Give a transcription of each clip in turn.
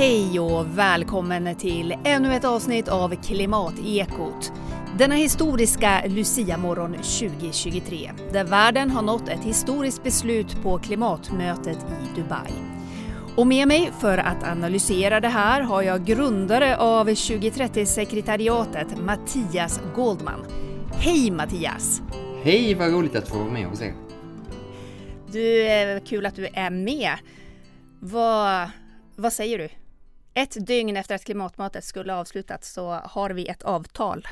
Hej och välkommen till ännu ett avsnitt av Klimatekot. Denna historiska Lucia-morgon 2023 där världen har nått ett historiskt beslut på klimatmötet i Dubai. Och med mig för att analysera det här har jag grundare av 2030-sekretariatet Mattias Goldman. Hej Mattias! Hej, vad roligt att få vara med hos er. Du, är kul att du är med. Vad, vad säger du? Ett dygn efter att klimatmötet skulle avslutats så har vi ett avtal.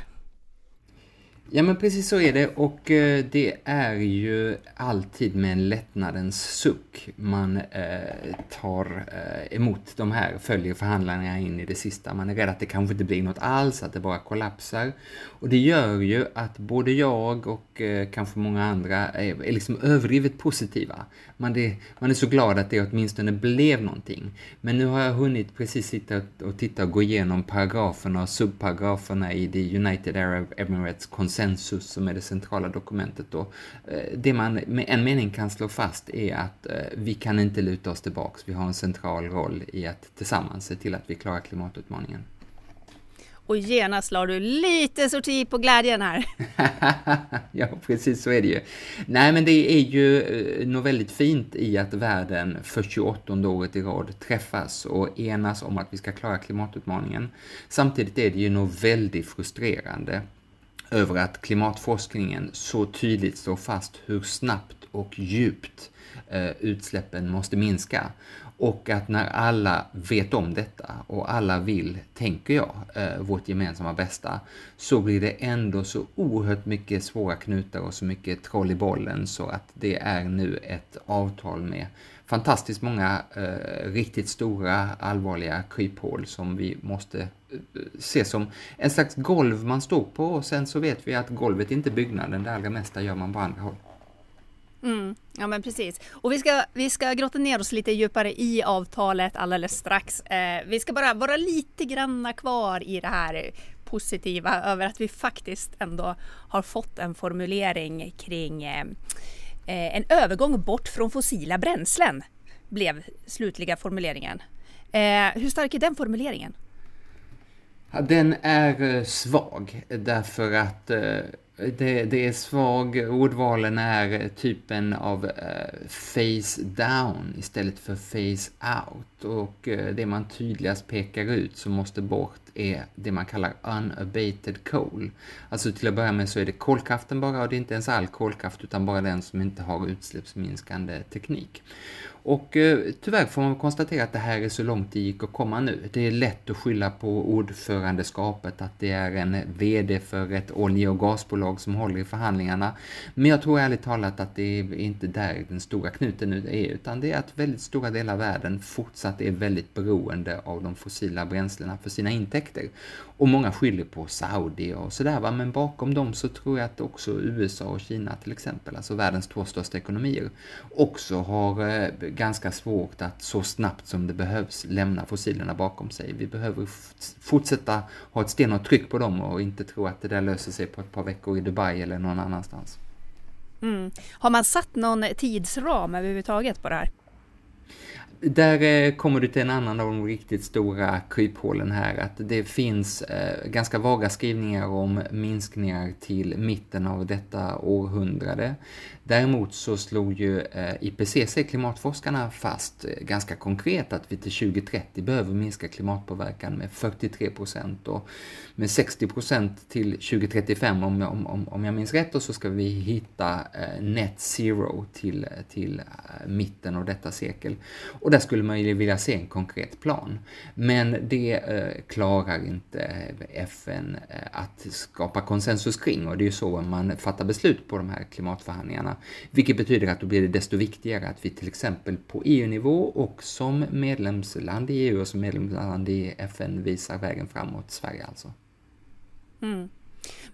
Ja men precis så är det och eh, det är ju alltid med en lättnadens suck man eh, tar eh, emot de här, följer förhandlingarna in i det sista. Man är rädd att det kanske inte blir något alls, att det bara kollapsar. Och det gör ju att både jag och eh, kanske många andra är, är liksom överdrivet positiva. Man är, man är så glad att det åtminstone blev någonting. Men nu har jag hunnit precis sitta och titta och gå igenom paragraferna och subparagraferna i the United Arab Emirates konsensus som är det centrala dokumentet då. Eh, det man med en mening kan slå fast är att eh, vi kan inte luta oss tillbaks. Vi har en central roll i att tillsammans se till att vi klarar klimatutmaningen. Och genast la du lite sorti på glädjen här. ja, precis så är det ju. Nej, men det är ju eh, något väldigt fint i att världen för 28 året i rad träffas och enas om att vi ska klara klimatutmaningen. Samtidigt är det ju något väldigt frustrerande över att klimatforskningen så tydligt slår fast hur snabbt och djupt eh, utsläppen måste minska. Och att när alla vet om detta och alla vill, tänker jag, eh, vårt gemensamma bästa, så blir det ändå så oerhört mycket svåra knutar och så mycket troll i bollen så att det är nu ett avtal med fantastiskt många eh, riktigt stora allvarliga kryphål som vi måste eh, se som en slags golv man står på och sen så vet vi att golvet är inte byggnaden, det allra mesta gör man på andra håll. Mm, ja men precis. Och vi ska, vi ska grotta ner oss lite djupare i avtalet alldeles strax. Eh, vi ska bara vara lite granna kvar i det här positiva över att vi faktiskt ändå har fått en formulering kring eh Eh, en övergång bort från fossila bränslen blev slutliga formuleringen. Eh, hur stark är den formuleringen? Den är eh, svag därför att eh, det, det, är svag, ordvalen är typen av uh, face down istället för face out. Och uh, det man tydligast pekar ut som måste bort är det man kallar unabated coal. Alltså till att börja med så är det kolkraften bara och det är inte ens all kolkraft utan bara den som inte har utsläppsminskande teknik. Och eh, tyvärr får man konstatera att det här är så långt det gick att komma nu. Det är lätt att skylla på ordförandeskapet, att det är en VD för ett olje och gasbolag som håller i förhandlingarna. Men jag tror ärligt talat att det är inte där den stora knuten nu är, utan det är att väldigt stora delar av världen fortsatt är väldigt beroende av de fossila bränslena för sina intäkter. Och många skyller på Saudi och sådär va, men bakom dem så tror jag att också USA och Kina till exempel, alltså världens två största ekonomier, också har eh, ganska svårt att så snabbt som det behövs lämna fossilerna bakom sig. Vi behöver fortsätta ha ett stenhårt tryck på dem och inte tro att det där löser sig på ett par veckor i Dubai eller någon annanstans. Mm. Har man satt någon tidsram överhuvudtaget på det här? Där eh, kommer du till en annan av de riktigt stora kryphålen här, att det finns eh, ganska vaga skrivningar om minskningar till mitten av detta århundrade. Däremot så slog ju eh, IPCC, klimatforskarna, fast eh, ganska konkret att vi till 2030 behöver minska klimatpåverkan med 43 procent och med 60 procent till 2035 om, om, om jag minns rätt och så ska vi hitta eh, net zero till, till mitten av detta sekel. Och där skulle man ju vilja se en konkret plan. Men det klarar inte FN att skapa konsensus kring och det är ju så man fattar beslut på de här klimatförhandlingarna. Vilket betyder att då blir det desto viktigare att vi till exempel på EU-nivå och som medlemsland i EU och som medlemsland i FN visar vägen framåt, Sverige alltså. Mm.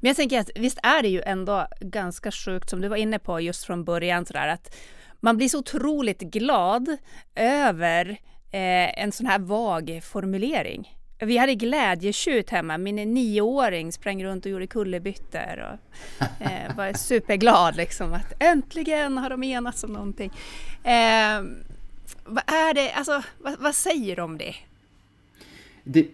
Men jag tänker att visst är det ju ändå ganska sjukt som du var inne på just från början sådär att man blir så otroligt glad över eh, en sån här vag formulering. Vi hade glädjetjut hemma. Min nioåring sprang runt och gjorde kullerbyttor och eh, var superglad liksom att äntligen har de enats om någonting. Eh, vad är det, alltså vad, vad säger de om det? det,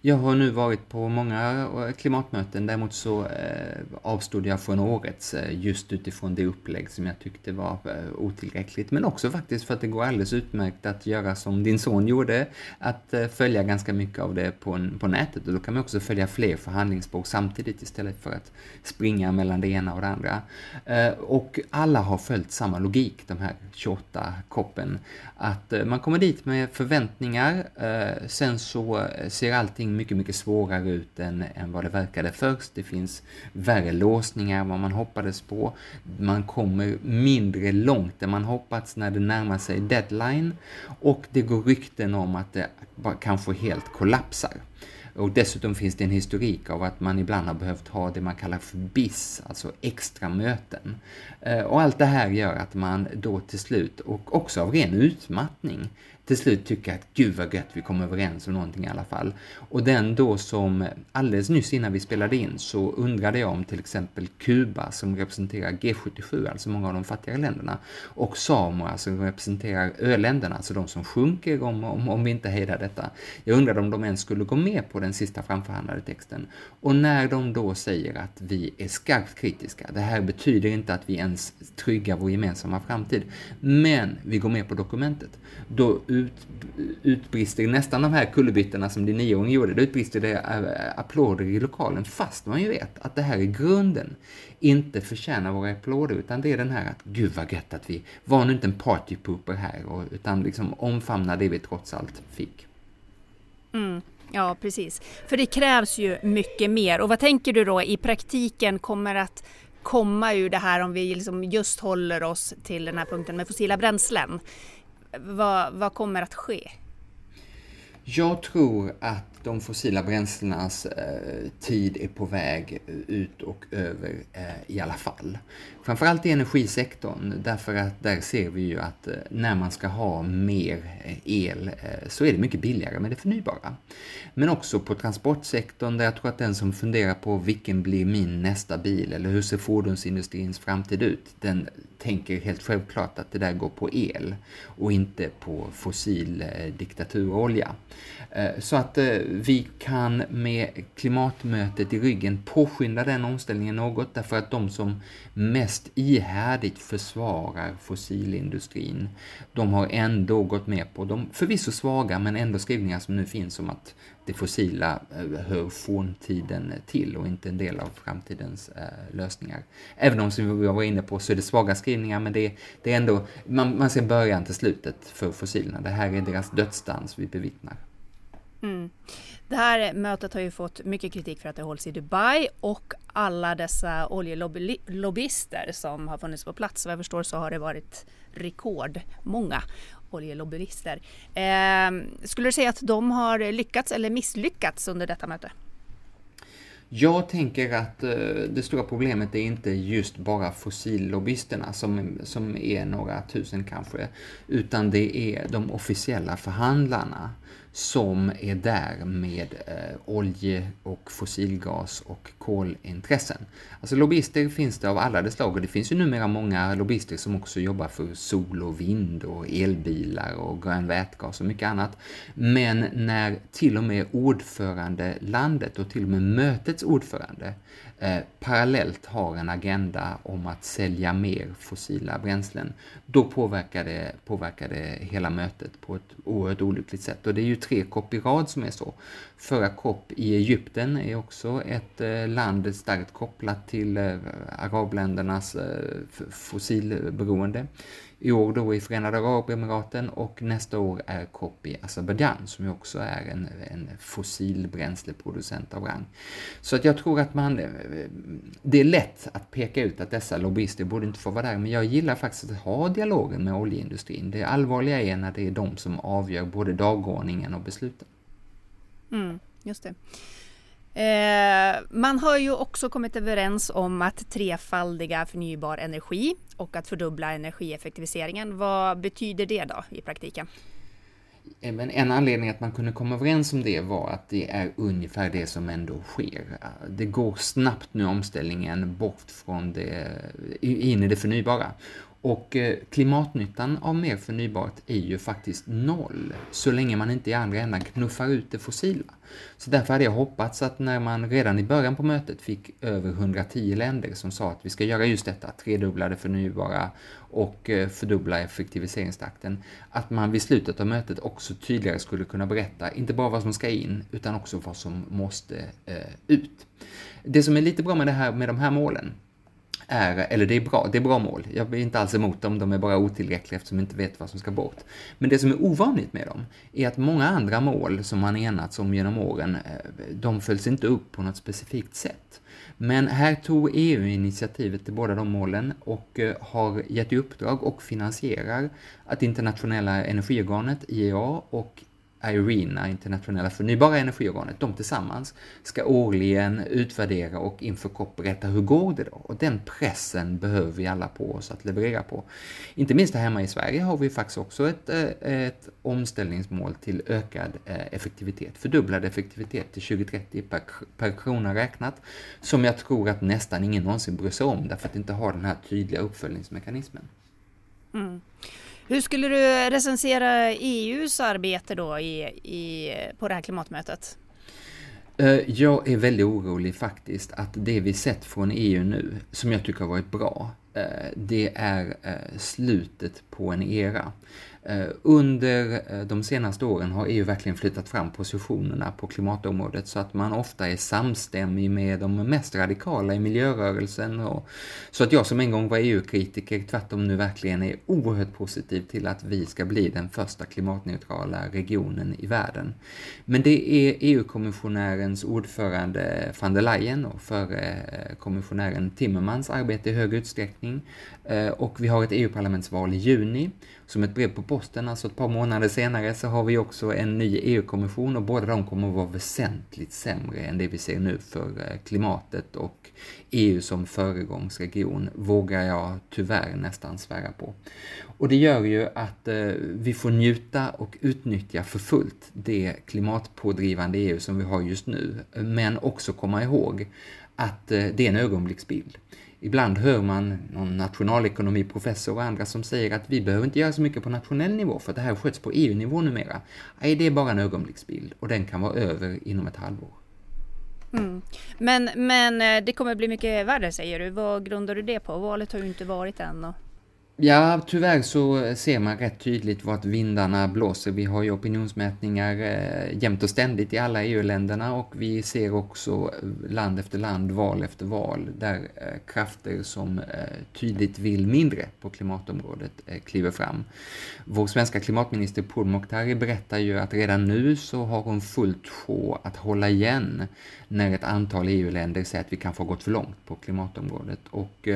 jag har nu varit på många eh, klimatmöten, däremot så eh, avstod jag från årets eh, just utifrån det upplägg som jag tyckte var otillräckligt. Men också faktiskt för att det går alldeles utmärkt att göra som din son gjorde, att följa ganska mycket av det på, på nätet. Och då kan man också följa fler förhandlingsspråk samtidigt istället för att springa mellan det ena och det andra. Och alla har följt samma logik, de här 28 koppen. Att man kommer dit med förväntningar, sen så ser allting mycket, mycket svårare ut än, än vad det verkade först. Det finns värre låsningar än vad man hoppades på. Man kommer mindre långt än man hoppats när det närmar sig deadline. Och det går rykten om att det kanske helt kollapsar. Och dessutom finns det en historik av att man ibland har behövt ha det man kallar för BIS, alltså extra möten. Eh, och allt det här gör att man då till slut, och också av ren utmattning, till slut tycka att gud vad gött, vi kom överens om någonting i alla fall. Och den då som, alldeles nyss innan vi spelade in, så undrade jag om till exempel Kuba som representerar G77, alltså många av de fattigare länderna, och Samoa alltså, som representerar öländerna, alltså de som sjunker om, om, om vi inte hejdar detta. Jag undrade om de ens skulle gå med på den sista framförhandlade texten. Och när de då säger att vi är skarpt kritiska, det här betyder inte att vi ens tryggar vår gemensamma framtid, men vi går med på dokumentet, då ut, utbrister nästan de här kullerbyttorna som din nioåring gjorde, då utbrister det äh, applåder i lokalen fast man ju vet att det här i grunden inte förtjänar våra applåder utan det är den här att gud vad gött att vi var nu inte en partypooper här och, utan liksom omfamna det vi trots allt fick. Mm. Ja, precis. För det krävs ju mycket mer. Och vad tänker du då i praktiken kommer att komma ur det här om vi liksom just håller oss till den här punkten med fossila bränslen? Vad, vad kommer att ske? Jag tror att de fossila bränslenas eh, tid är på väg ut och över eh, i alla fall. Framförallt i energisektorn, därför att där ser vi ju att eh, när man ska ha mer eh, el eh, så är det mycket billigare med det förnybara. Men också på transportsektorn, där jag tror att den som funderar på vilken blir min nästa bil eller hur ser fordonsindustrins framtid ut, den tänker helt självklart att det där går på el och inte på fossil eh, diktaturolja. Eh, så att eh, vi kan med klimatmötet i ryggen påskynda den omställningen något därför att de som mest ihärdigt försvarar fossilindustrin, de har ändå gått med på de förvisso svaga men ändå skrivningar som nu finns om att det fossila eh, hör forntiden till och inte en del av framtidens eh, lösningar. Även om, som vi var inne på, så är det svaga skrivningar men det, det är ändå, man, man ser början till slutet för fossilerna. Det här är deras dödsdans vi bevittnar. Mm. Det här mötet har ju fått mycket kritik för att det hålls i Dubai och alla dessa oljelobbyister som har funnits på plats. Vad jag förstår så har det varit rekordmånga oljelobbyister. Eh, skulle du säga att de har lyckats eller misslyckats under detta möte? Jag tänker att eh, det stora problemet är inte just bara fossillobbyisterna som, som är några tusen kanske, utan det är de officiella förhandlarna som är där med eh, olje och fossilgas och kolintressen. Alltså lobbyister finns det av alla de slag och det finns ju numera många lobbyister som också jobbar för sol och vind och elbilar och grön vätgas och mycket annat. Men när till och med ordförande landet och till och med mötets ordförande eh, parallellt har en agenda om att sälja mer fossila bränslen, då påverkar det, påverkar det hela mötet på ett oerhört olyckligt sätt. Och det är ju tre COP i rad som är så. Förra COP i Egypten är också ett eh, land starkt kopplat till eh, arabländernas eh, fossilberoende i år då i Förenade Arabemiraten och nästa år är COP i Azerbajdzjan som ju också är en, en fossilbränsleproducent av rang. Så att jag tror att man, eh, det är lätt att peka ut att dessa lobbyister borde inte få vara där, men jag gillar faktiskt att ha dialogen med oljeindustrin. Det allvarliga är när det är de som avgör både dagordningen och besluten. Mm, just det. Eh, man har ju också kommit överens om att trefaldiga förnybar energi och att fördubbla energieffektiviseringen. Vad betyder det då i praktiken? Eh, men en anledning att man kunde komma överens om det var att det är ungefär det som ändå sker. Eh, det går snabbt nu omställningen bort från det, in i det förnybara. Och eh, klimatnyttan av mer förnybart är ju faktiskt noll, så länge man inte i andra änden knuffar ut det fossila. Så därför hade jag hoppats att när man redan i början på mötet fick över 110 länder som sa att vi ska göra just detta, tredubbla det förnybara och eh, fördubbla effektiviseringstakten, att man vid slutet av mötet också tydligare skulle kunna berätta, inte bara vad som ska in, utan också vad som måste eh, ut. Det som är lite bra med, det här, med de här målen, är, eller det är bra, det är bra mål. Jag är inte alls emot dem, de är bara otillräckliga eftersom vi inte vet vad som ska bort. Men det som är ovanligt med dem är att många andra mål som man enats om genom åren, eh, de följs inte upp på något specifikt sätt. Men här tog EU initiativet till båda de målen och eh, har gett i uppdrag och finansierar att internationella energiorganet IEA och IRENA, internationella förnybara energiorganet, de tillsammans ska årligen utvärdera och inför COP berätta hur går det då? Och den pressen behöver vi alla på oss att leverera på. Inte minst här hemma i Sverige har vi faktiskt också ett, eh, ett omställningsmål till ökad eh, effektivitet, fördubblad effektivitet till 2030 per, per krona räknat, som jag tror att nästan ingen någonsin bryr sig om därför att det inte har den här tydliga uppföljningsmekanismen. Mm. Hur skulle du recensera EUs arbete då i, i, på det här klimatmötet? Eh, jag är väldigt orolig faktiskt att det vi sett från EU nu, som jag tycker har varit bra, eh, det är eh, slutet på en era. Eh, under eh, de senaste åren har EU verkligen flyttat fram positionerna på klimatområdet så att man ofta är samstämmig med de mest radikala i miljörörelsen. Och, så att jag som en gång var EU-kritiker tvärtom nu verkligen är oerhört positiv till att vi ska bli den första klimatneutrala regionen i världen. Men det är EU-kommissionärens ordförande van der Leyen och förre eh, kommissionären Timmermans arbete i hög utsträckning. Och vi har ett EU-parlamentsval i juni som ett brev på posten, alltså ett par månader senare, så har vi också en ny EU-kommission och båda de kommer att vara väsentligt sämre än det vi ser nu för eh, klimatet och EU som föregångsregion, vågar jag tyvärr nästan svära på. Och det gör ju att eh, vi får njuta och utnyttja för fullt det klimatpådrivande EU som vi har just nu, men också komma ihåg att eh, det är en ögonblicksbild. Ibland hör man någon nationalekonomiprofessor och andra som säger att vi behöver inte göra så mycket på nationell nivå för att det här sköts på EU-nivå numera. Nej, det är bara en ögonblicksbild och den kan vara över inom ett halvår. Mm. Men, men eh, det kommer bli mycket värre säger du. Vad grundar du det på? Valet har ju inte varit än. Och... Ja, tyvärr så ser man rätt tydligt vart vindarna blåser. Vi har ju opinionsmätningar eh, jämt och ständigt i alla EU-länderna och vi ser också land efter land, val efter val, där eh, krafter som eh, tydligt vill mindre på klimatområdet kliver fram. Vår svenska klimatminister Pourmokhtari berättar ju att redan nu så har hon fullt sjå att hålla igen när ett antal EU-länder säger att vi kanske har gått för långt på klimatområdet. Och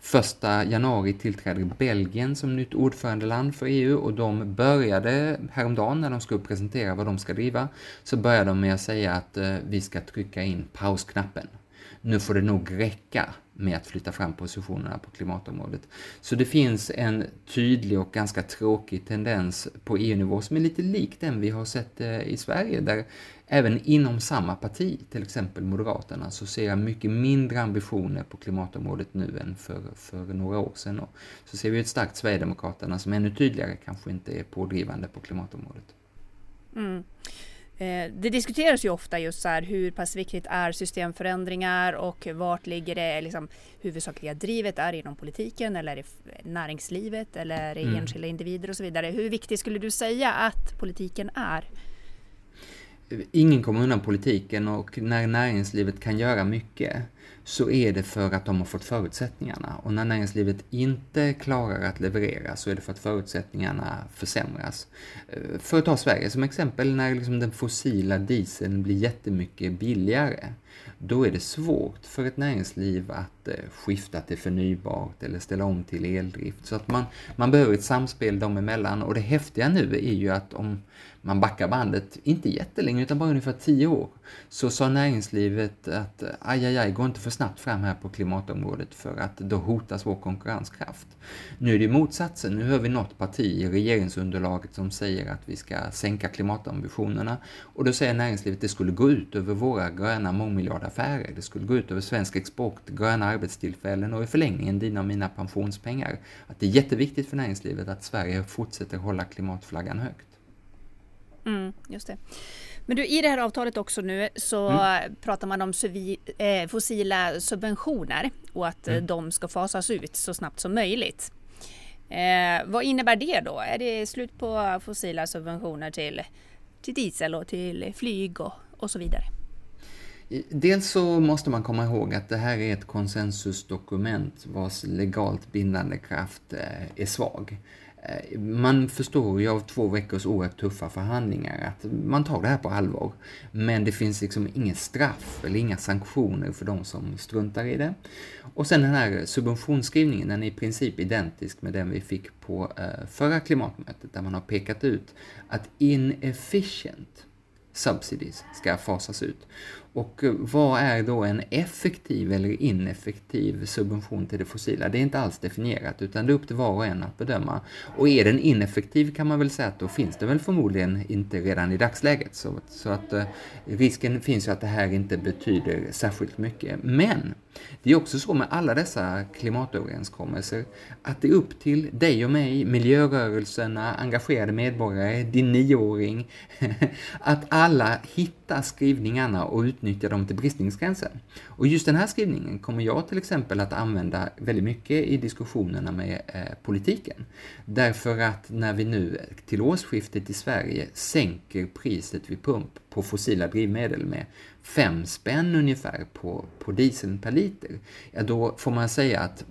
första januari tillträder Belgien som nytt ordförandeland för EU och de började häromdagen när de skulle presentera vad de ska driva, så började de med att säga att eh, vi ska trycka in pausknappen. Nu får det nog räcka med att flytta fram positionerna på klimatområdet. Så det finns en tydlig och ganska tråkig tendens på EU-nivå som är lite lik den vi har sett eh, i Sverige, där även inom samma parti, till exempel Moderaterna, så ser jag mycket mindre ambitioner på klimatområdet nu än för, för några år sedan. Och så ser vi ett starkt Sverigedemokraterna som ännu tydligare kanske inte är pådrivande på klimatområdet. Mm. Eh, det diskuteras ju ofta just så här hur pass viktigt är systemförändringar och vart ligger det liksom, huvudsakliga drivet? Är det inom politiken eller i näringslivet eller i mm. enskilda individer och så vidare? Hur viktigt skulle du säga att politiken är? Ingen kommer undan politiken och när näringslivet kan göra mycket så är det för att de har fått förutsättningarna. Och när näringslivet inte klarar att leverera så är det för att förutsättningarna försämras. Eh, för att ta Sverige som exempel, när liksom den fossila dieseln blir jättemycket billigare, då är det svårt för ett näringsliv att eh, skifta till förnybart eller ställa om till eldrift. Så att man, man behöver ett samspel dem emellan och det häftiga nu är ju att om man backar bandet, inte jättelänge utan bara ungefär tio år, så sa näringslivet att aj, aj, aj, gå inte inte för snabbt fram här på klimatområdet för att då hotas vår konkurrenskraft. Nu är det motsatsen, nu hör vi något parti i regeringsunderlaget som säger att vi ska sänka klimatambitionerna och då säger näringslivet att det skulle gå ut över våra gröna mångmiljardaffärer, det skulle gå ut över svensk export, gröna arbetstillfällen och i förlängningen dina och mina pensionspengar. Att det är jätteviktigt för näringslivet att Sverige fortsätter hålla klimatflaggan högt. Mm, just det. Men du, i det här avtalet också nu så mm. pratar man om eh, fossila subventioner och att mm. de ska fasas ut så snabbt som möjligt. Eh, vad innebär det då? Är det slut på fossila subventioner till, till diesel och till flyg och, och så vidare? Dels så måste man komma ihåg att det här är ett konsensusdokument vars legalt bindande kraft eh, är svag. Eh, man förstår ju av två veckors oerhört tuffa förhandlingar att man tar det här på allvar. Men det finns liksom inget straff eller inga sanktioner för de som struntar i det. Och sen den här subventionsskrivningen, den är i princip identisk med den vi fick på eh, förra klimatmötet där man har pekat ut att inefficient subsidies ska fasas ut. Och eh, vad är då en effektiv eller ineffektiv subvention till det fossila? Det är inte alls definierat utan det är upp till var och en att bedöma. Och är den ineffektiv kan man väl säga att då finns det väl förmodligen inte redan i dagsläget. Så, så att eh, risken finns ju att det här inte betyder särskilt mycket. Men det är också så med alla dessa klimatöverenskommelser att det är upp till dig och mig, miljörörelserna, engagerade medborgare, din nioåring, att alla hittar skrivningarna och utnyttjar dem till bristningsgränsen. Och just den här skrivningen kommer jag till exempel att använda väldigt mycket i diskussionerna med eh, politiken. Därför att när vi nu till årsskiftet i Sverige sänker priset vid pump på fossila drivmedel med fem spänn ungefär på, på dieseln per liter, ja då får man säga att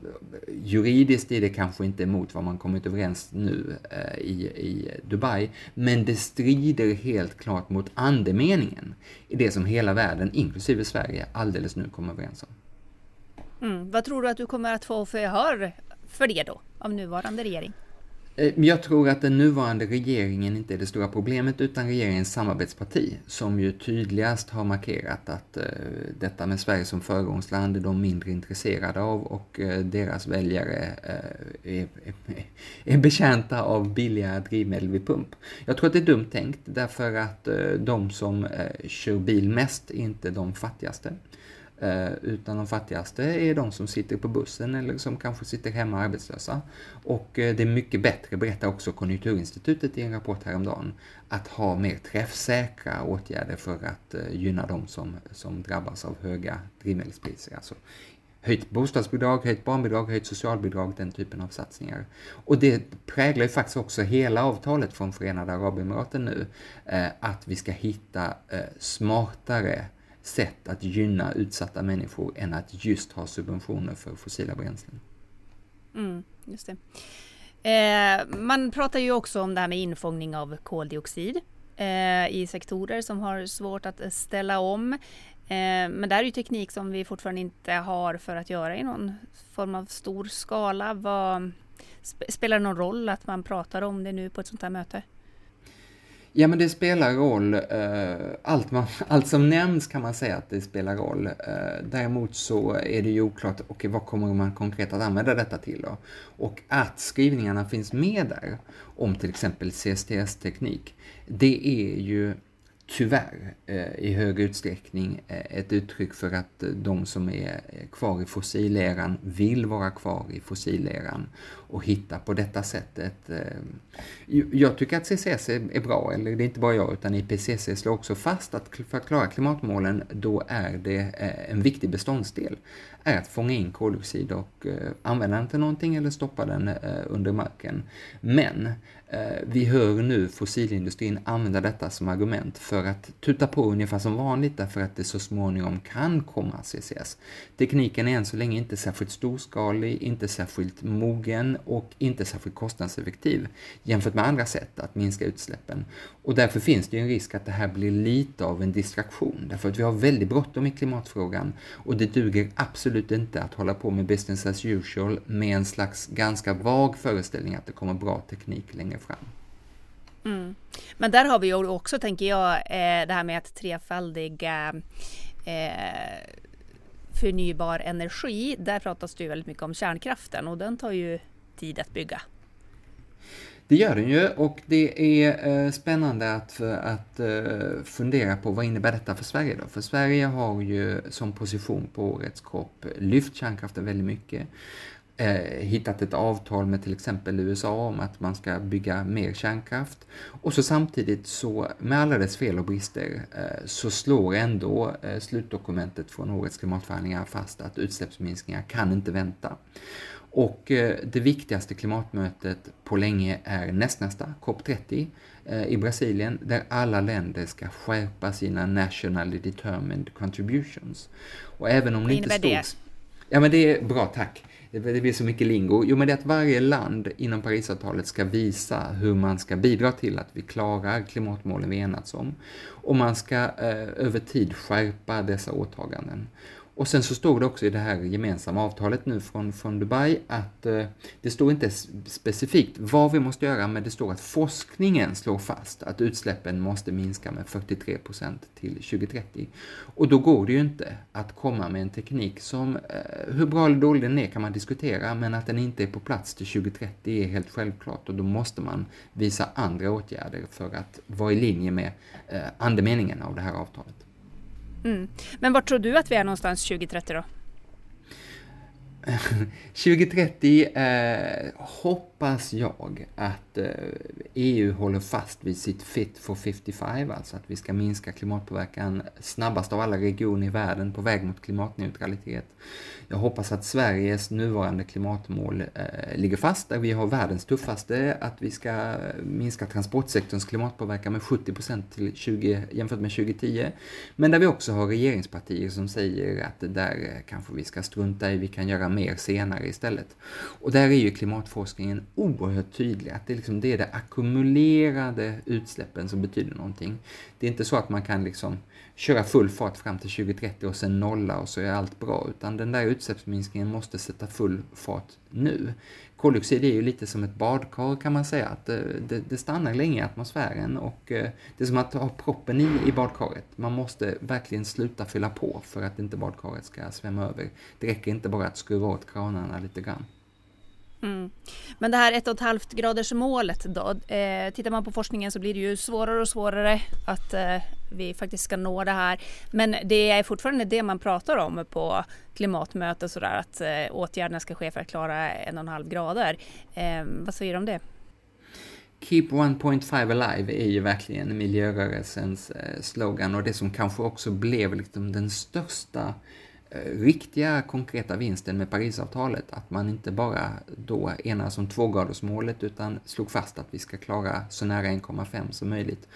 juridiskt är det kanske inte emot vad man kommit överens nu eh, i, i Dubai, men det strider helt klart mot andemeningen i det som hela världen, inklusive Sverige, alldeles nu kommer överens om. Mm. Vad tror du att du kommer att få för gehör för det då, av nuvarande regering? Eh, jag tror att den nuvarande regeringen inte är det stora problemet utan regeringens samarbetsparti som ju tydligast har markerat att eh, detta med Sverige som föregångsland är de mindre intresserade av och eh, deras väljare är, är, är betjänta av billiga drivmedel vid pump. Jag tror att det är dumt tänkt därför att de som kör bil mest är inte de fattigaste. Eh, utan de fattigaste är de som sitter på bussen eller som kanske sitter hemma arbetslösa. Och eh, det är mycket bättre, berättar också Konjunkturinstitutet i en rapport häromdagen, att ha mer träffsäkra åtgärder för att eh, gynna de som, som drabbas av höga drivmedelspriser. Alltså höjt bostadsbidrag, höjt barnbidrag, höjt socialbidrag, den typen av satsningar. Och det präglar ju faktiskt också hela avtalet från Förenade Arabemiraten nu, att vi ska hitta smartare sätt att gynna utsatta människor än att just ha subventioner för fossila bränslen. Mm, just det. Eh, man pratar ju också om det här med infångning av koldioxid eh, i sektorer som har svårt att ställa om. Eh, men det här är ju teknik som vi fortfarande inte har för att göra i någon form av stor skala. Vad, spelar det någon roll att man pratar om det nu på ett sånt här möte? Ja, men det spelar roll. Eh, allt, man, allt som nämns kan man säga att det spelar roll. Eh, däremot så är det ju oklart, okej, okay, vad kommer man konkret att använda detta till då? Och att skrivningarna finns med där om till exempel CSTS-teknik, det är ju tyvärr eh, i hög utsträckning eh, ett uttryck för att eh, de som är kvar i fossileran vill vara kvar i fossileran och hitta på detta sättet. Jag tycker att CCS är bra, eller det är inte bara jag utan IPCC slår också fast att för att klara klimatmålen då är det en viktig beståndsdel är att fånga in koldioxid och eh, använda den till någonting eller stoppa den eh, under marken. Men Eh, vi hör nu fossilindustrin använda detta som argument för att tuta på ungefär som vanligt därför att det så småningom kan komma CCS. Tekniken är än så länge inte särskilt storskalig, inte särskilt mogen och inte särskilt kostnadseffektiv jämfört med andra sätt att minska utsläppen. Och därför finns det ju en risk att det här blir lite av en distraktion därför att vi har väldigt bråttom i klimatfrågan och det duger absolut inte att hålla på med business as usual med en slags ganska vag föreställning att det kommer bra teknik längre fram. Mm. Men där har vi ju också, tänker jag, eh, det här med att trefaldiga eh, förnybar energi, där pratas det ju väldigt mycket om kärnkraften och den tar ju tid att bygga. Det gör den ju och det är eh, spännande att, att eh, fundera på vad innebär detta för Sverige då? För Sverige har ju som position på årets COP lyft kärnkraften väldigt mycket. Eh, hittat ett avtal med till exempel USA om att man ska bygga mer kärnkraft. Och så samtidigt så, med alla dess fel och brister, eh, så slår ändå eh, slutdokumentet från årets klimatförhandlingar fast att utsläppsminskningar kan inte vänta. Och det viktigaste klimatmötet på länge är nästnästa, COP30 eh, i Brasilien, där alla länder ska skärpa sina nationally determined contributions. Och även om det inte står... det? Ja men det är bra, tack. Det blir så mycket lingo. Jo, men det är att varje land inom Parisavtalet ska visa hur man ska bidra till att vi klarar klimatmålen vi enats om. Och man ska eh, över tid skärpa dessa åtaganden. Och sen så står det också i det här gemensamma avtalet nu från, från Dubai att eh, det står inte specifikt vad vi måste göra, men det står att forskningen slår fast att utsläppen måste minska med 43 procent till 2030. Och då går det ju inte att komma med en teknik som, eh, hur bra eller dålig den är kan man diskutera, men att den inte är på plats till 2030 är helt självklart och då måste man visa andra åtgärder för att vara i linje med eh, andemeningen av det här avtalet. Mm. Men var tror du att vi är någonstans 2030 då? 2030 eh, hoppas jag att eh, EU håller fast vid sitt Fit for 55, alltså att vi ska minska klimatpåverkan snabbast av alla regioner i världen på väg mot klimatneutralitet. Jag hoppas att Sveriges nuvarande klimatmål eh, ligger fast, där vi har världens tuffaste, att vi ska minska transportsektorns klimatpåverkan med 70% till 20, jämfört med 2010. Men där vi också har regeringspartier som säger att det där kanske vi ska strunta i, vi kan göra mer senare istället. Och där är ju klimatforskningen oerhört tydlig, att det, liksom, det är de ackumulerade utsläppen som betyder någonting. Det är inte så att man kan liksom köra full fart fram till 2030 och sen nolla och så är allt bra, utan den där utsläppsminskningen måste sätta full fart nu. Koldioxid är ju lite som ett badkar kan man säga, att eh, det, det, stannar länge i atmosfären och eh, det är som att ha proppen i, i badkaret. Man måste verkligen sluta fylla på för att inte badkaret ska svämma över. Det räcker inte bara att skruva åt kranarna lite grann. Mm. Men det här 1,5 graders målet då? Eh, tittar man på forskningen så blir det ju svårare och svårare att eh, vi faktiskt ska nå det här. Men det är fortfarande det man pratar om på klimatmöten sådär att eh, åtgärderna ska ske för att klara 1,5 grader. Eh, vad säger du om det? Keep 1.5 alive är ju verkligen miljörörelsens eh, slogan och det som kanske också blev liksom den största Eh, Eh, riktiga konkreta vinsten med Parisavtalet, att man inte bara då enades om tvågradersmålet utan slog fast att vi ska klara så nära 1,5 som möjligt.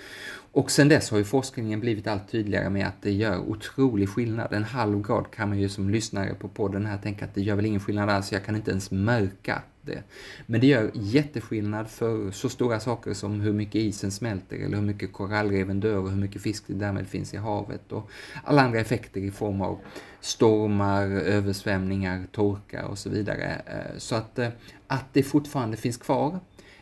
Och sen dess har ju forskningen blivit allt tydligare med att det gör otrolig skillnad. En halv grad kan man ju som lyssnare på podden här tänka att det gör väl ingen skillnad alls, jag kan inte ens märka det. Men det gör jätteskillnad för så stora saker som hur mycket isen smälter eller hur mycket korallreven dör och hur mycket fisk det därmed finns i havet och alla andra effekter i form av stormar, översvämningar, torka och så vidare. Eh, så att, eh, att det fortfarande finns kvar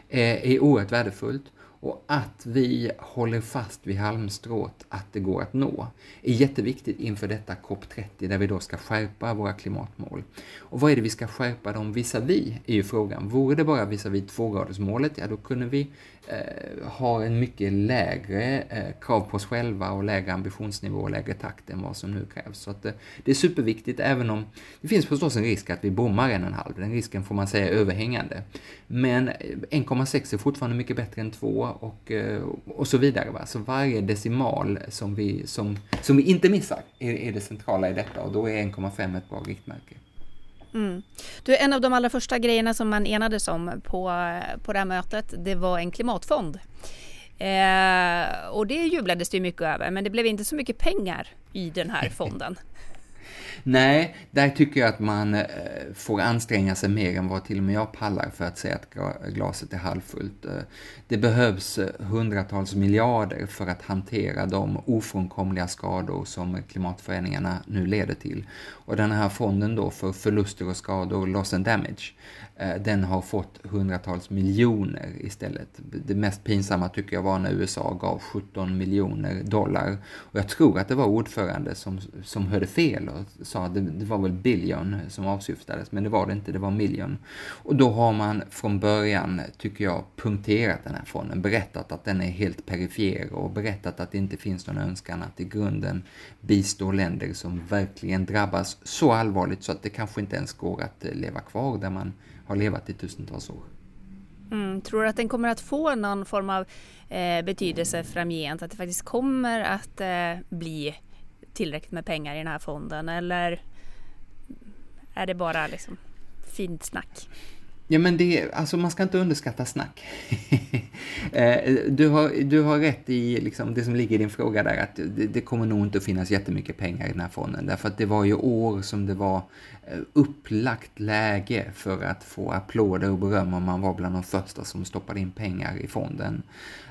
eh, är oerhört värdefullt och att vi håller fast vid halmstrået att det går att nå är jätteviktigt inför detta COP30 där vi då ska skärpa våra klimatmål. Och vad är det vi ska skärpa dem visavi är ju frågan. Vore det bara visavi tvågradersmålet, ja då kunde vi Eh, har en mycket lägre eh, krav på oss själva och lägre ambitionsnivå och lägre takt än vad som nu krävs. Så att, eh, det är superviktigt även om det finns förstås en risk att vi bommar en och en halv. Den risken får man säga är överhängande. Men eh, 1,6 är fortfarande mycket bättre än 2 och, eh, och så vidare. Va? Så varje decimal som vi, som, som vi inte missar är, är det centrala i detta och då är 1,5 ett bra riktmärke. Mm. Du, en av de allra första grejerna som man enades om på, på det här mötet, det var en klimatfond. Eh, och det jublades det mycket över, men det blev inte så mycket pengar i den här fonden. Nej, där tycker jag att man eh, får anstränga sig mer än vad till och med jag pallar för att säga att glaset är halvfullt. Eh, det behövs eh, hundratals miljarder för att hantera de ofrånkomliga skador som klimatförändringarna nu leder till. Och den här fonden då för förluster och skador, loss and damage, den har fått hundratals miljoner istället. Det mest pinsamma tycker jag var när USA gav 17 miljoner dollar. Och jag tror att det var ordförande som, som hörde fel sa att det, det, var väl billion som avsyftades, men det var det inte, det var million. Och då har man från början, tycker jag, punkterat den här fonden, berättat att den är helt perifer och berättat att det inte finns någon önskan att i grunden bistå länder som verkligen drabbas så allvarligt så att det kanske inte ens går att eh, leva kvar där man har levat i tusentals år. Mm, tror du att den kommer att få någon form av eh, betydelse framgent? Att det faktiskt kommer att eh, bli tillräckligt med pengar i den här fonden? Eller är det bara liksom fint snack? Ja, men det, alltså man ska inte underskatta snack. Eh, du, har, du har rätt i liksom det som ligger i din fråga där, att det, det, kommer nog inte att finnas jättemycket pengar i den här fonden. Därför att det var ju år som det var eh, upplagt läge för att få applåder och beröm om man var bland de första som stoppade in pengar i fonden.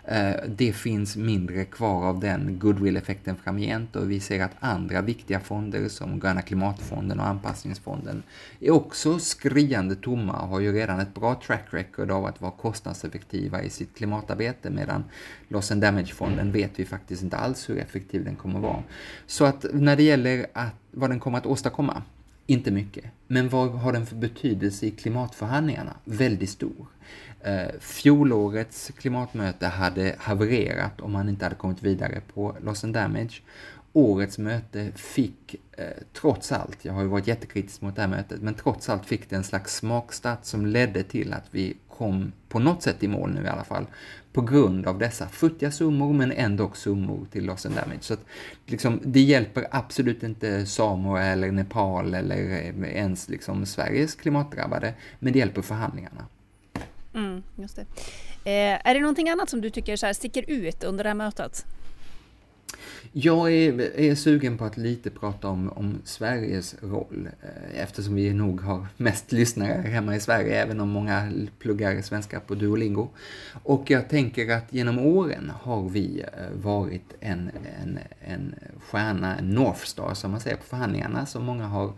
Eh, det finns mindre kvar av den goodwill-effekten framgent och vi ser att andra viktiga fonder som Gröna klimatfonden och anpassningsfonden är också skriande tomma och har ju redan ett bra track record av att vara kostnadseffektiva i sitt klimatarbete medan Loss and Damage-fonden vet vi faktiskt inte alls hur effektiv den kommer vara. Så att när det gäller att, vad den kommer att åstadkomma, inte mycket. Men vad har den för betydelse i klimatförhandlingarna? Väldigt stor. Eh, fjolårets klimatmöte hade havererat om man inte hade kommit vidare på Loss and Damage. Årets möte fick, eh, trots allt, jag har ju varit jättekritisk mot det här mötet, men trots allt fick det en slags smakstart som ledde till att vi kom på något sätt i mål nu i alla fall, på grund av dessa futtiga summor men ändå summor till loss and damage. Så att, liksom, det hjälper absolut inte Samoa eller Nepal eller eh, ens liksom Sveriges klimatdrabbade, men det hjälper förhandlingarna. Mm, just det. Eh, är det någonting annat som du tycker så här sticker ut under det här mötet? Jag är, är, sugen på att lite prata om, om Sveriges roll eh, eftersom vi nog har mest lyssnare hemma i Sverige, även om många pluggar svenska på Duolingo. Och jag tänker att genom åren har vi eh, varit en, en, en stjärna, en North Star som man säger på förhandlingarna, som många har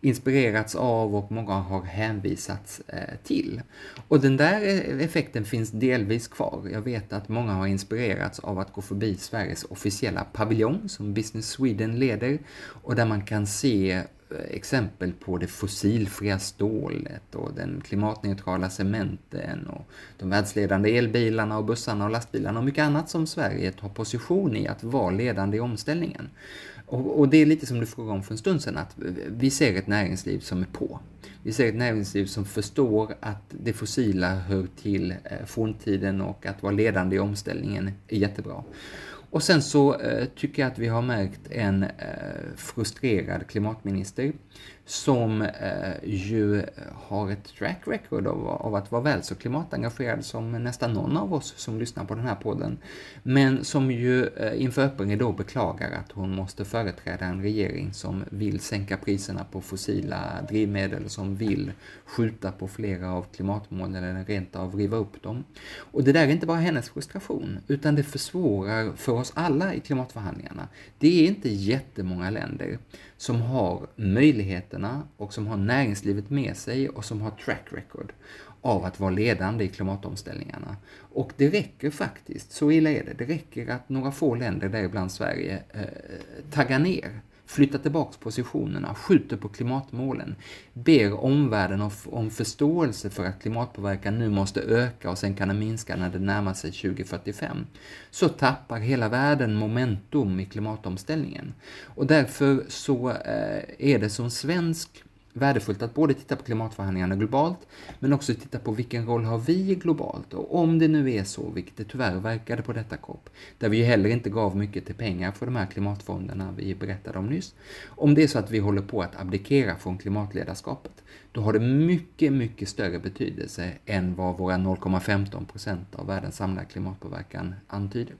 inspirerats av och många har hänvisats eh, till. Och den där eh, effekten finns delvis kvar. Jag vet att många har inspirerats av att gå förbi Sveriges officiella paviljong som Business Sweden leder och där man kan se eh, exempel på det fossilfria stålet och den klimatneutrala cementen och de världsledande elbilarna och bussarna och lastbilarna och mycket annat som Sverige tar position i att vara ledande i omställningen. Och, och, det är lite som du frågade om för en stund sedan, att vi ser ett näringsliv som är på. Vi ser ett näringsliv som förstår att det fossila hör till eh, forntiden och att vara ledande i omställningen är jättebra. Och sen så eh, tycker jag att vi har märkt en eh, frustrerad klimatminister som eh, ju har ett track record av, av, att vara väl så klimatengagerad som nästan någon av oss som lyssnar på den här podden. Men som ju eh, inför öppen ridå beklagar att hon måste företräda en regering som vill sänka priserna på fossila drivmedel, som vill skjuta på flera av klimatmålen eller rent av riva upp dem. Och det där är inte bara hennes frustration, utan det försvårar för oss alla i klimatförhandlingarna. Det är inte jättemånga länder som har möjligheterna och som har näringslivet med sig och som har track record av att vara ledande i klimatomställningarna. Och det räcker faktiskt, så illa är det, det räcker att några få länder, däribland Sverige, eh, taggar ner flyttar tillbaks positionerna, skjuter på klimatmålen, ber omvärlden om, förståelse för att klimatpåverkan nu måste öka och sen kan den minska när det närmar sig 2045, så tappar hela världen momentum i klimatomställningen. Och därför så eh, är det som svensk värdefullt att både titta på klimatförhandlingarna globalt, men också titta på vilken roll har vi globalt? Och om det nu är så, vilket det tyvärr verkade på detta COP, där vi ju heller inte gav mycket till pengar för de här klimatfonderna vi berättade om nyss. Om det är så att vi håller på att abdikera från klimatledarskapet, då har det mycket, mycket större betydelse än vad våra 0,15 procent av världens samlade klimatpåverkan antyder.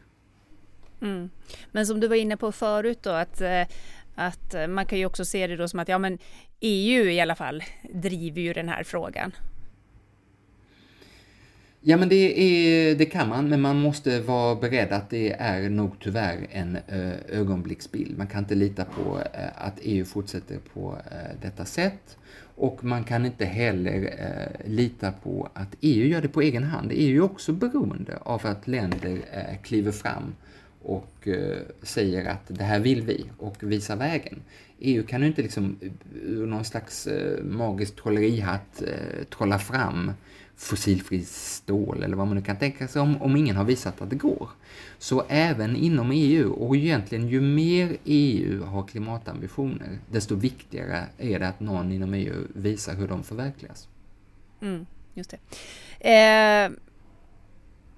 Mm. Men som du var inne på förut då, att eh, att eh, man kan ju också se det då som att ja men EU i alla fall driver ju den här frågan. Ja men det, är, det kan man, men man måste vara beredd att det är nog tyvärr en eh, ögonblicksbild. Man kan inte lita på eh, att EU fortsätter på detta sätt. Och man kan inte heller lita på att EU gör det på egen hand. EU är också beroende av att länder kliver fram och eh, säger att det här vill vi och visar vägen. EU kan ju inte liksom eh, ur någon slags eh, magisk trollerihatt eh, trolla fram fossilfri stål eller vad man nu kan tänka sig om, om ingen har visat att det går. Så även inom EU, och egentligen ju mer EU har klimatambitioner, desto viktigare är det att någon inom EU visar hur de förverkligas. Mm, just det. Eh,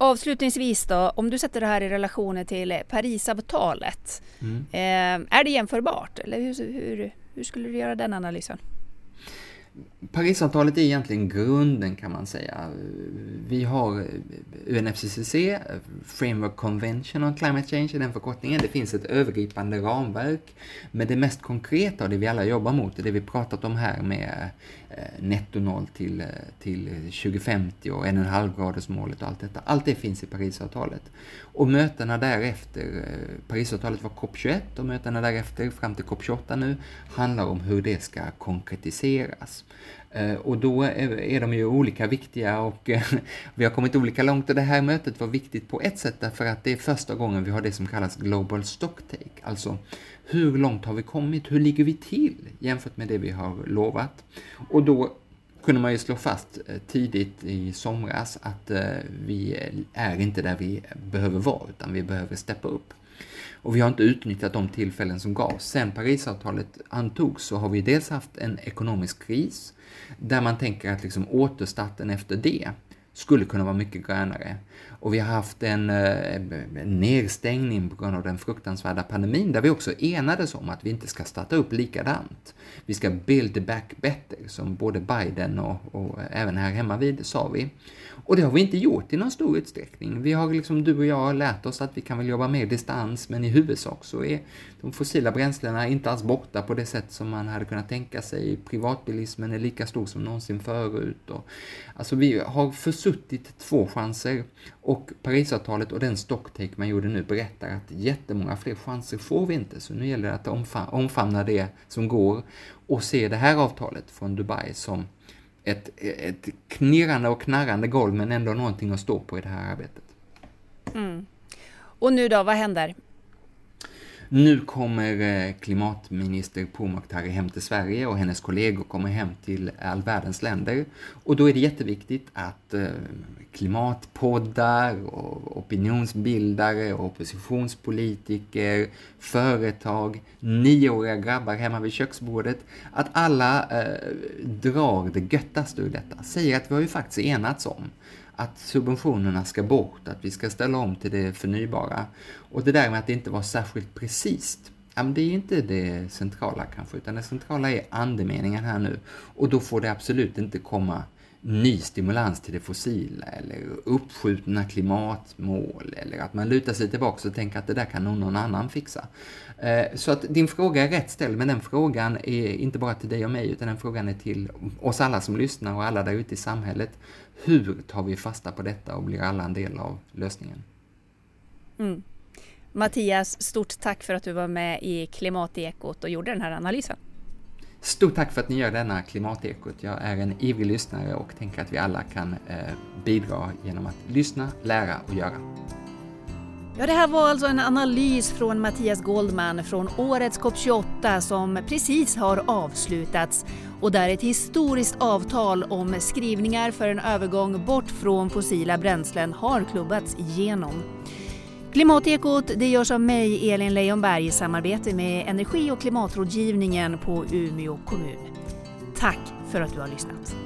avslutningsvis då, om du sätter det här i relation till Parisavtalet, mm. eh, är det jämförbart? Eller hur, hur, hur skulle du göra den analysen? Parisavtalet är egentligen grunden kan man säga. Vi har UNFCCC, Framework Convention on Climate Change är den förkortningen. Det finns ett övergripande ramverk. Men det mest konkreta och det vi alla jobbar mot, det vi pratat om här med Eh, Eh, netto noll till, eh, till 2050 och en och en halv gradersmålet och allt detta. Allt det finns i Parisavtalet. Och mötena därefter, eh, Parisavtalet var COP21 och mötena därefter fram till COP28 nu handlar om hur det ska konkretiseras. Eh, och då är de ju olika viktiga och eh, vi har kommit olika långt och det här mötet var viktigt på ett sätt därför att det är första gången vi har det som kallas Global Stocktake, alltså hur långt har vi kommit? Hur ligger vi till jämfört med det vi har lovat? Och då kunde man ju slå fast eh, tidigt i somras att vi är inte där vi behöver vara, utan vi behöver steppa upp. Och vi har inte utnyttjat de tillfällen som gavs. Sen Parisavtalet antogs så har vi dels haft en ekonomisk kris, där man tänker att liksom återstarten efter det skulle kunna vara mycket grönare. Och vi har haft en, eh, en nedstängning på grund av den fruktansvärda pandemin där vi också enades om att vi inte ska starta upp likadant. Vi ska build back better, som både Biden och, och även här hemma vid sa vi. Och det har vi inte gjort i någon stor utsträckning. Vi har liksom, du och jag, lärt oss att vi kan väl jobba mer distans, men i huvudsak så är de fossila bränslena inte alls borta på det sätt som man hade kunnat tänka sig. Privatbilismen är lika stor som någonsin förut. Och, alltså vi har försuttit två chanser och Parisavtalet och den stocktake man gjorde nu berättar att jättemånga fler chanser får vi inte. Så nu gäller det att omfamna det som går och se det här avtalet från Dubai som ett, ett knirrande och knarrande golv men ändå någonting att stå på i det här arbetet. Mm. Och nu då, vad händer? Nu kommer eh, klimatminister Pourmokhtari hem till Sverige och hennes kollegor kommer hem till all världens länder. Och då är det jätteviktigt att eh, klimatpoddar och opinionsbildare och oppositionspolitiker, företag, nioåriga grabbar hemma vid köksbordet, att alla eh, drar det göttaste ur detta. Säger att vi har ju faktiskt enats om att subventionerna ska bort, att vi ska ställa om till det förnybara. Och det där med att det inte var särskilt precis, ja, men det är inte det centrala kanske, utan det centrala är andemeningen här nu. Och då får det absolut inte komma ny stimulans till det fossila eller uppskjutna klimatmål eller att man lutar sig tillbaka och tänker att det där kan nog någon annan fixa. Eh, så att din fråga är rätt ställd, men den frågan är inte bara till dig och mig, utan den frågan är till oss alla som lyssnar och alla där ute i samhället. Hur tar vi fasta på detta och blir alla en del av lösningen? Mm. Mattias, stort tack för att du var med i Klimatekot och gjorde den här analysen. Stort tack för att ni gör denna Klimatekot. Jag är en ivrig lyssnare och tänker att vi alla kan eh, bidra genom att lyssna, lära och göra. Ja, det här var alltså en analys från Mattias Goldman från årets COP28 som precis har avslutats och där ett historiskt avtal om skrivningar för en övergång bort från fossila bränslen har klubbats igenom. Klimatekot det görs av mig, Elin Leijonberg, i samarbete med Energi och klimatrådgivningen på Umeå kommun. Tack för att du har lyssnat.